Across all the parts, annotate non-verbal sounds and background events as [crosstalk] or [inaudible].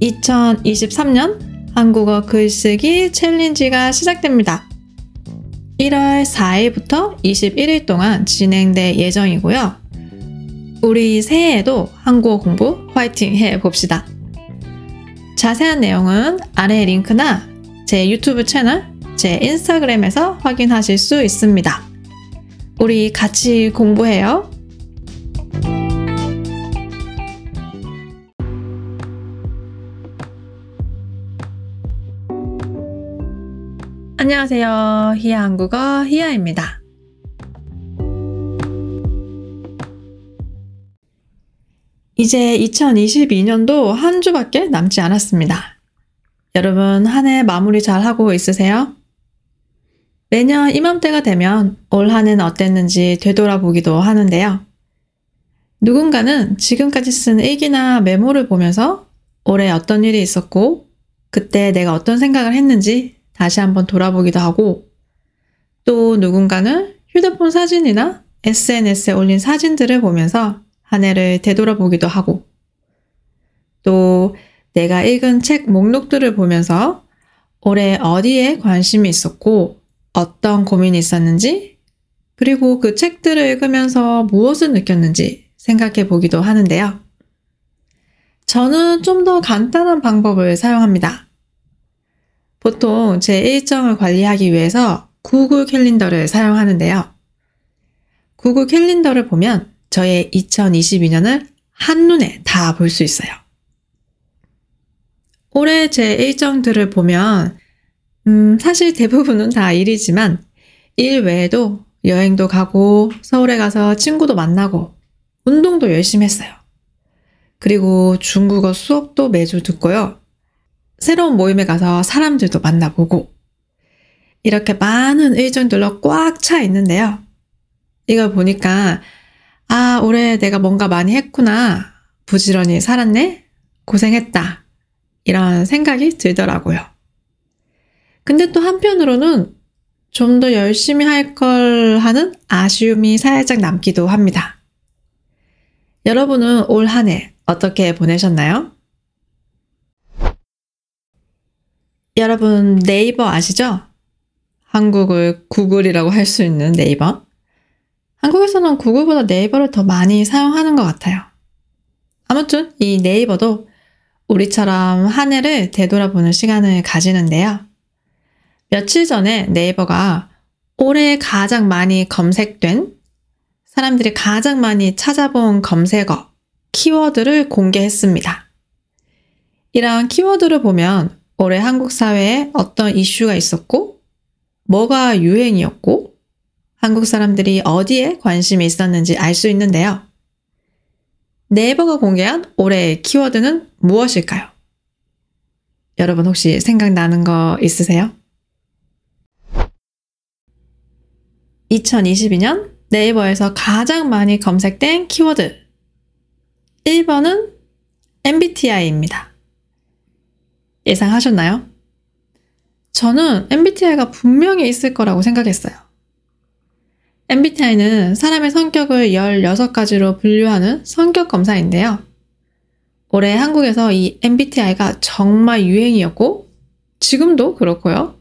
2023년 한국어 글쓰기 챌린지가 시작됩니다. 1월 4일부터 21일 동안 진행될 예정이고요. 우리 새해에도 한국어 공부 화이팅 해 봅시다. 자세한 내용은 아래 링크나 제 유튜브 채널, 제 인스타그램에서 확인하실 수 있습니다. 우리 같이 공부해요. 안녕하세요. 히야 한국어 히야입니다. 이제 2022년도 한 주밖에 남지 않았습니다. 여러분 한 해 마무리 잘 하고 있으세요? 매년 이맘때가 되면 올 한 해는 어땠는지 되돌아보기도 하는데요. 누군가는 지금까지 쓴 일기나 메모를 보면서 올해 어떤 일이 있었고 그때 내가 어떤 생각을 했는지 다시 한번 돌아보기도 하고 또 누군가는 휴대폰 사진이나 SNS에 올린 사진들을 보면서 한 해를 되돌아보기도 하고 또 내가 읽은 책 목록들을 보면서 올해 어디에 관심이 있었고 어떤 고민이 있었는지 그리고 그 책들을 읽으면서 무엇을 느꼈는지 생각해 보기도 하는데요. 저는 좀 더 간단한 방법을 사용합니다. 보통 제 일정을 관리하기 위해서 구글 캘린더를 사용하는데요. 구글 캘린더를 보면 저의 2022년을 한눈에 다 볼 수 있어요. 올해 제 일정들을 보면, 음, 사실 대부분은 다 일이지만, 일 외에도 여행도 가고, 서울에 가서 친구도 만나고, 운동도 열심히 했어요. 그리고 중국어 수업도 매주 듣고요. 새로운 모임에 가서 사람들도 만나보고 이렇게 많은 일정들로 꽉 차 있는데요. 이걸 보니까 아, 올해 내가 뭔가 많이 했구나. 부지런히 살았네. 고생했다. 이런 생각이 들더라고요. 근데 또 한편으로는 좀 더 열심히 할 걸 하는 아쉬움이 살짝 남기도 합니다. 여러분은 올 한 해 어떻게 보내셨나요? 여러분 네이버 아시죠? 한국을 구글이라고 할 수 있는 네이버. 한국에서는 구글보다 네이버를 더 많이 사용하는 것 같아요. 아무튼 이 네이버도 우리처럼 한 해를 되돌아보는 시간을 가지는데요. 며칠 전에 네이버가 올해 가장 많이 검색된 사람들이 가장 많이 찾아본 검색어, 키워드를 공개했습니다. 이러한 키워드를 보면 올해 한국 사회에 어떤 이슈가 있었고, 뭐가 유행이었고, 한국 사람들이 어디에 관심이 있었는지 알 수 있는데요. 네이버가 공개한 올해의 키워드는 무엇일까요? 여러분 혹시 생각나는 거 있으세요? 2022년 네이버에서 가장 많이 검색된 키워드 1번은 MBTI입니다. 예상하셨나요? 저는 MBTI가 분명히 있을 거라고 생각했어요. MBTI는 사람의 성격을 16가지로 분류하는 성격 검사인데요. 올해 한국에서 이 MBTI가 정말 유행이었고, 지금도 그렇고요.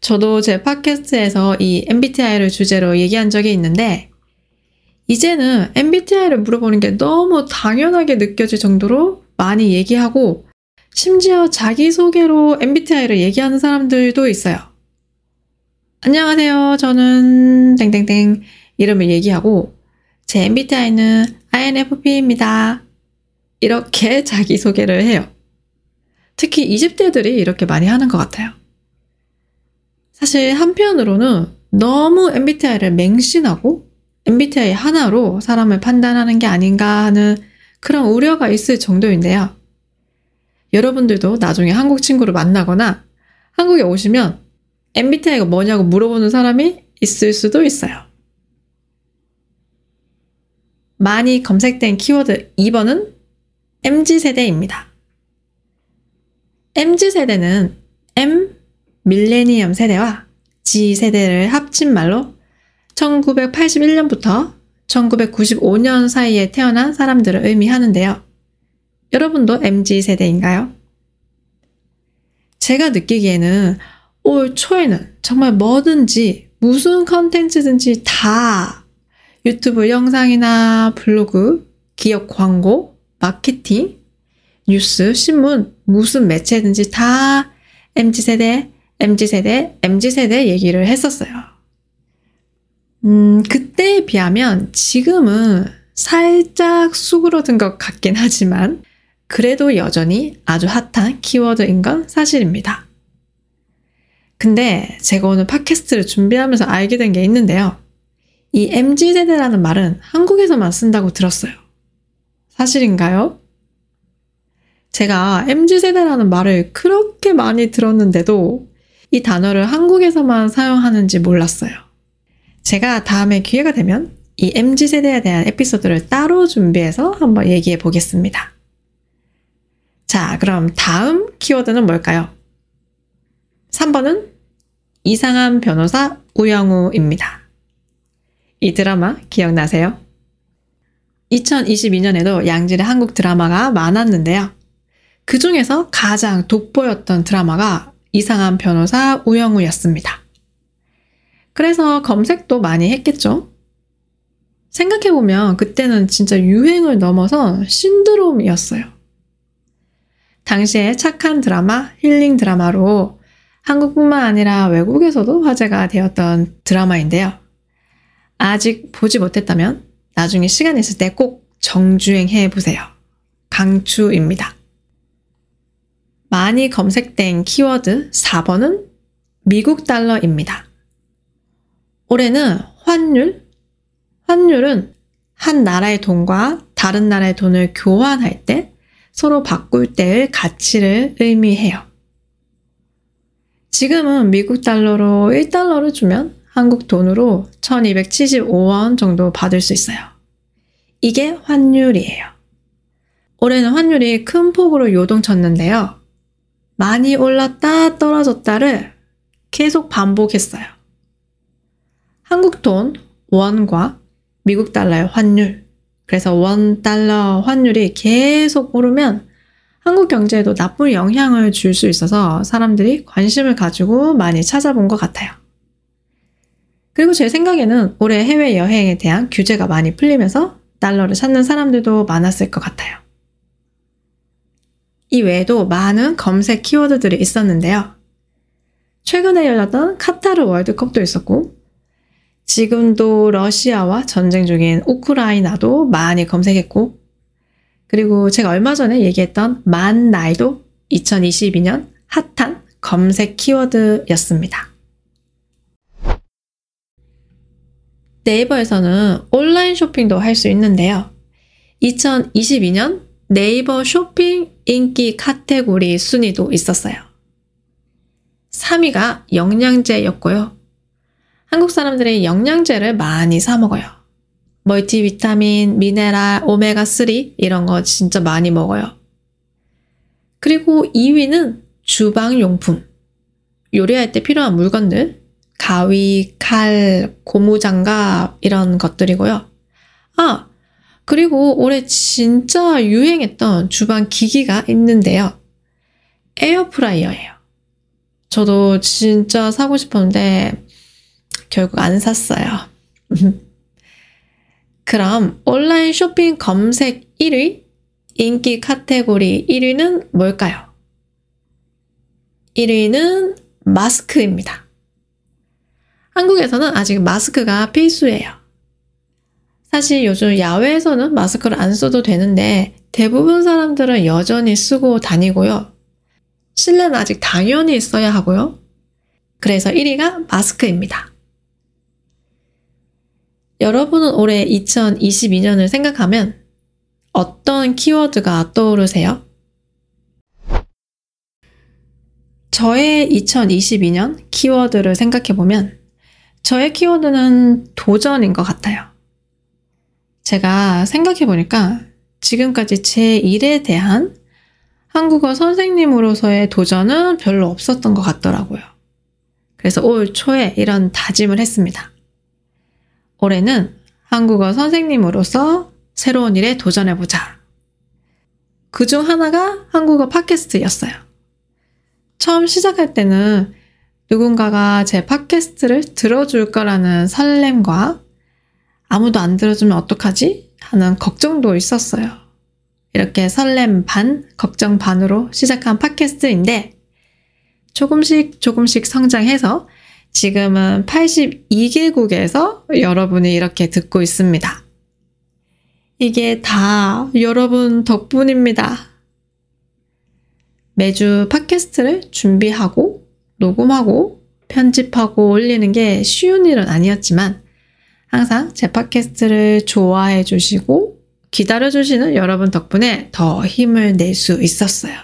저도 제 팟캐스트에서 이 MBTI를 주제로 얘기한 적이 있는데, 이제는 MBTI를 물어보는 게 너무 당연하게 느껴질 정도로 많이 얘기하고 심지어 자기소개로 MBTI를 얘기하는 사람들도 있어요. 안녕하세요. 저는 땡땡땡 이름을 얘기하고 제 MBTI는 INFP입니다. 이렇게 [laughs] 자기소개를 해요. 특히 20대들이 이렇게 많이 하는 것 같아요. 사실 한편으로는 너무 MBTI를 맹신하고 MBTI 하나로 사람을 판단하는 게 아닌가 하는 그런 우려가 있을 정도인데요. 여러분들도 나중에 한국 친구를 만나거나 한국에 오시면 MBTI가 뭐냐고 물어보는 사람이 있을 수도 있어요. 많이 검색된 키워드 2번은 MZ세대입니다. MZ세대는 M 밀레니엄 세대와 G 세대를 합친 말로 1981년부터 1995년 사이에 태어난 사람들을 의미하는데요. 여러분도 MZ 세대인가요? 제가 느끼기에는 올 초에는 정말 뭐든지 무슨 컨텐츠든지 다 유튜브 영상이나 블로그, 기업 광고, 마케팅, 뉴스, 신문, 무슨 매체든지 다 MZ세대, MZ세대, MZ세대 얘기를 했었어요. 음, 그때에 비하면 지금은 살짝 수그러든 것 같긴 하지만 그래도 여전히 아주 핫한 키워드인 건 사실입니다. 근데 제가 오늘 팟캐스트를 준비하면서 알게 된 게 있는데요. 이 MZ세대라는 말은 한국에서만 쓴다고 들었어요. 사실인가요? 제가 MZ세대라는 말을 그렇게 많이 들었는데도 이 단어를 한국에서만 사용하는지 몰랐어요. 제가 다음에 기회가 되면 이 MZ세대에 대한 에피소드를 따로 준비해서 한번 얘기해 보겠습니다. 자, 그럼 다음 키워드는 뭘까요? 3번은 이상한 변호사 우영우입니다. 이 드라마 기억나세요? 2022년에도 양질의 한국 드라마가 많았는데요. 그 중에서 가장 돋보였던 드라마가 이상한 변호사 우영우였습니다. 그래서 검색도 많이 했겠죠? 생각해보면 그때는 진짜 유행을 넘어서 신드롬이었어요. 당시에 착한 드라마, 힐링 드라마로 한국뿐만 아니라 외국에서도 화제가 되었던 드라마인데요. 아직 보지 못했다면 나중에 시간 있을 때 꼭 정주행해 보세요. 강추입니다. 많이 검색된 키워드 4번은 미국 달러입니다. 올해는 환율, 환율은 한 나라의 돈과 다른 나라의 돈을 교환할 때 서로 바꿀 때의 가치를 의미해요. 지금은 미국 달러로 1달러를 주면 한국 돈으로 1275원 정도 받을 수 있어요. 이게 환율이에요. 올해는 환율이 큰 폭으로 요동쳤는데요. 많이 올랐다 떨어졌다를 계속 반복했어요. 한국 돈, 원과 미국 달러의 환율, 그래서 원 달러 환율이 계속 오르면 한국 경제에도 나쁜 영향을 줄 수 있어서 사람들이 관심을 가지고 많이 찾아본 것 같아요. 그리고 제 생각에는 올해 해외 여행에 대한 규제가 많이 풀리면서 달러를 찾는 사람들도 많았을 것 같아요. 이 외에도 많은 검색 키워드들이 있었는데요. 최근에 열렸던 카타르 월드컵도 있었고, 지금도 러시아와 전쟁 중인 우크라이나도 많이 검색했고, 그리고 제가 얼마 전에 얘기했던 만 나이도 2022년 핫한 검색 키워드였습니다. 네이버에서는 온라인 쇼핑도 할 수 있는데요. 2022년 네이버 쇼핑 인기 카테고리 순위도 있었어요. 3위가 영양제였고요. 한국 사람들이 영양제를 많이 사 먹어요. 멀티비타민, 미네랄, 오메가3 이런 거 진짜 많이 먹어요. 그리고 2위는 주방용품. 요리할 때 필요한 물건들. 가위, 칼, 고무장갑 이런 것들이고요. 아, 그리고 올해 진짜 유행했던 주방 기기가 있는데요. 에어프라이어예요. 저도 진짜 사고 싶었는데 결국 안 샀어요. [laughs] 그럼 온라인 쇼핑 검색 1위, 인기 카테고리 1위는 뭘까요? 1위는 마스크입니다. 한국에서는 아직 마스크가 필수예요. 사실 요즘 야외에서는 마스크를 안 써도 되는데 대부분 사람들은 여전히 쓰고 다니고요. 실내는 아직 당연히 써야 하고요. 그래서 1위가 마스크입니다. 여러분은 올해 2022년을 생각하면 어떤 키워드가 떠오르세요? 저의 2022년 키워드를 생각해보면 저의 키워드는 도전인 것 같아요. 제가 생각해보니까 지금까지 제 일에 대한 한국어 선생님으로서의 도전은 별로 없었던 것 같더라고요. 그래서 올 초에 이런 다짐을 했습니다. 올해는 한국어 선생님으로서 새로운 일에 도전해보자. 그 중 하나가 한국어 팟캐스트였어요. 처음 시작할 때는 누군가가 제 팟캐스트를 들어줄 거라는 설렘과 아무도 안 들어주면 어떡하지? 하는 걱정도 있었어요. 이렇게 설렘 반, 걱정 반으로 시작한 팟캐스트인데 조금씩 조금씩 성장해서 지금은 82개국에서 여러분이 이렇게 듣고 있습니다. 이게 다 여러분 덕분입니다. 매주 팟캐스트를 준비하고 녹음하고 편집하고 올리는 게 쉬운 일은 아니었지만 항상 제 팟캐스트를 좋아해 주시고 기다려 주시는 여러분 덕분에 더 힘을 낼 수 있었어요.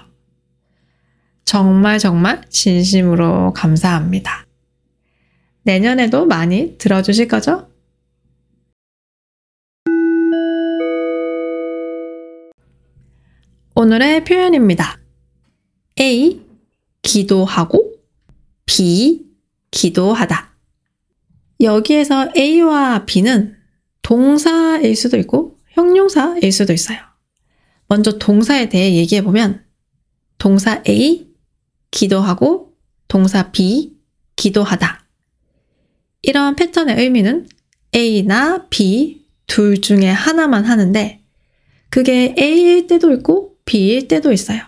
정말 정말 진심으로 감사합니다. 내년에도 많이 들어주실 거죠? 오늘의 표현입니다. A. 기도하고 B. 기도하다. 여기에서 A와 B는 동사일 수도 있고 형용사일 수도 있어요. 먼저 동사에 대해 얘기해 보면 동사 A 기도하고 동사 B 기도하다. 이런 패턴의 의미는 A나 B 둘 중에 하나만 하는데 그게 A일 때도 있고 B일 때도 있어요.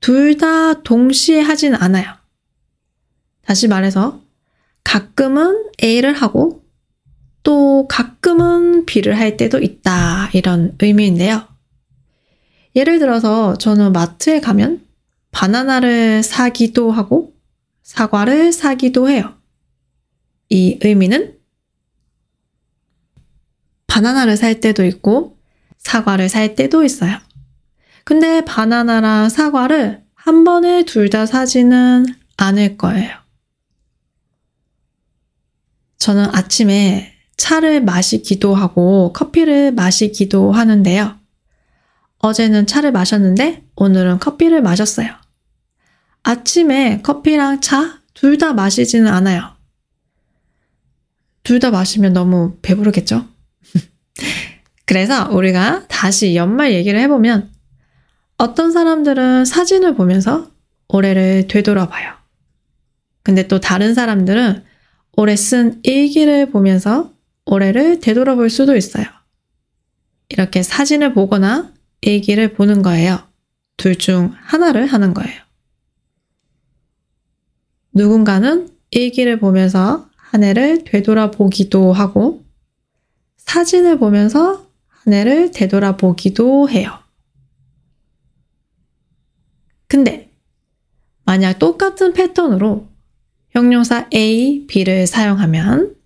둘 다 동시에 하진 않아요. 다시 말해서 가끔은 A를 하고 또 가끔은 B를 할 때도 있다 이런 의미인데요. 예를 들어서 저는 마트에 가면 바나나를 사기도 하고 사과를 사기도 해요. 이 의미는 바나나를 살 때도 있고 사과를 살 때도 있어요. 근데 바나나랑 사과를 한 번에 둘 다 사지는 않을 거예요. 저는 아침에 차를 마시기도 하고 커피를 마시기도 하는데요. 어제는 차를 마셨는데 오늘은 커피를 마셨어요. 아침에 커피랑 차 둘 다 마시지는 않아요. 둘 다 마시면 너무 배부르겠죠? [laughs] 그래서 우리가 다시 연말 얘기를 해보면 어떤 사람들은 사진을 보면서 올해를 되돌아봐요. 근데 또 다른 사람들은 올해 쓴 일기를 보면서 올해를 되돌아볼 수도 있어요. 이렇게 사진을 보거나 일기를 보는 거예요. 둘 중 하나를 하는 거예요. 누군가는 일기를 보면서 한 해를 되돌아보기도 하고 사진을 보면서 한 해를 되돌아보기도 해요. 근데 만약 똑같은 패턴으로 형용사 A, B를 사용하면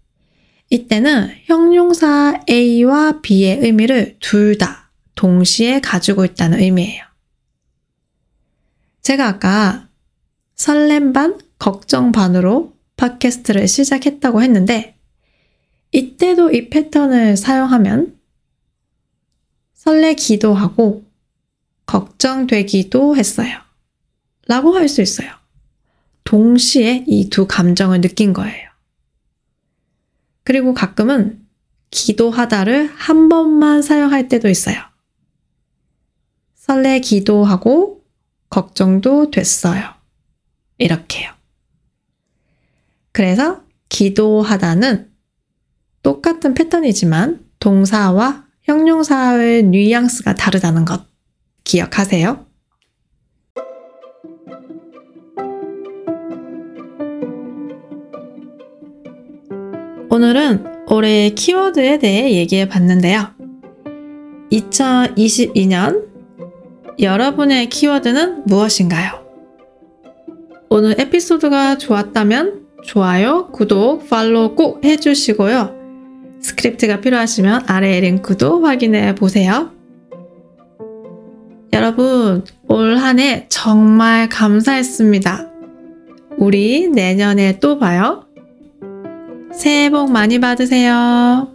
이때는 형용사 A와 B의 의미를 둘 다 동시에 가지고 있다는 의미예요. 제가 아까 설렘 반, 걱정 반으로 팟캐스트를 시작했다고 했는데 이때도 이 패턴을 사용하면 설레기도 하고 걱정되기도 했어요. 라고 할 수 있어요. 동시에 이 두 감정을 느낀 거예요. 그리고 가끔은 기도하다를 한 번만 사용할 때도 있어요. 설레기도 하고 걱정도 됐어요. 이렇게요. 그래서 기도하다는 똑같은 패턴이지만 동사와 형용사의 뉘앙스가 다르다는 것 기억하세요. 오늘은 올해의 키워드에 대해 얘기해 봤는데요. 2022년 여러분의 키워드는 무엇인가요? 오늘 에피소드가 좋았다면 좋아요, 구독, 팔로우 꼭 해주시고요. 스크립트가 필요하시면 아래의 링크도 확인해 보세요. 여러분, 올 한 해 정말 감사했습니다. 우리 내년에 또 봐요. 새해 복 많이 받으세요.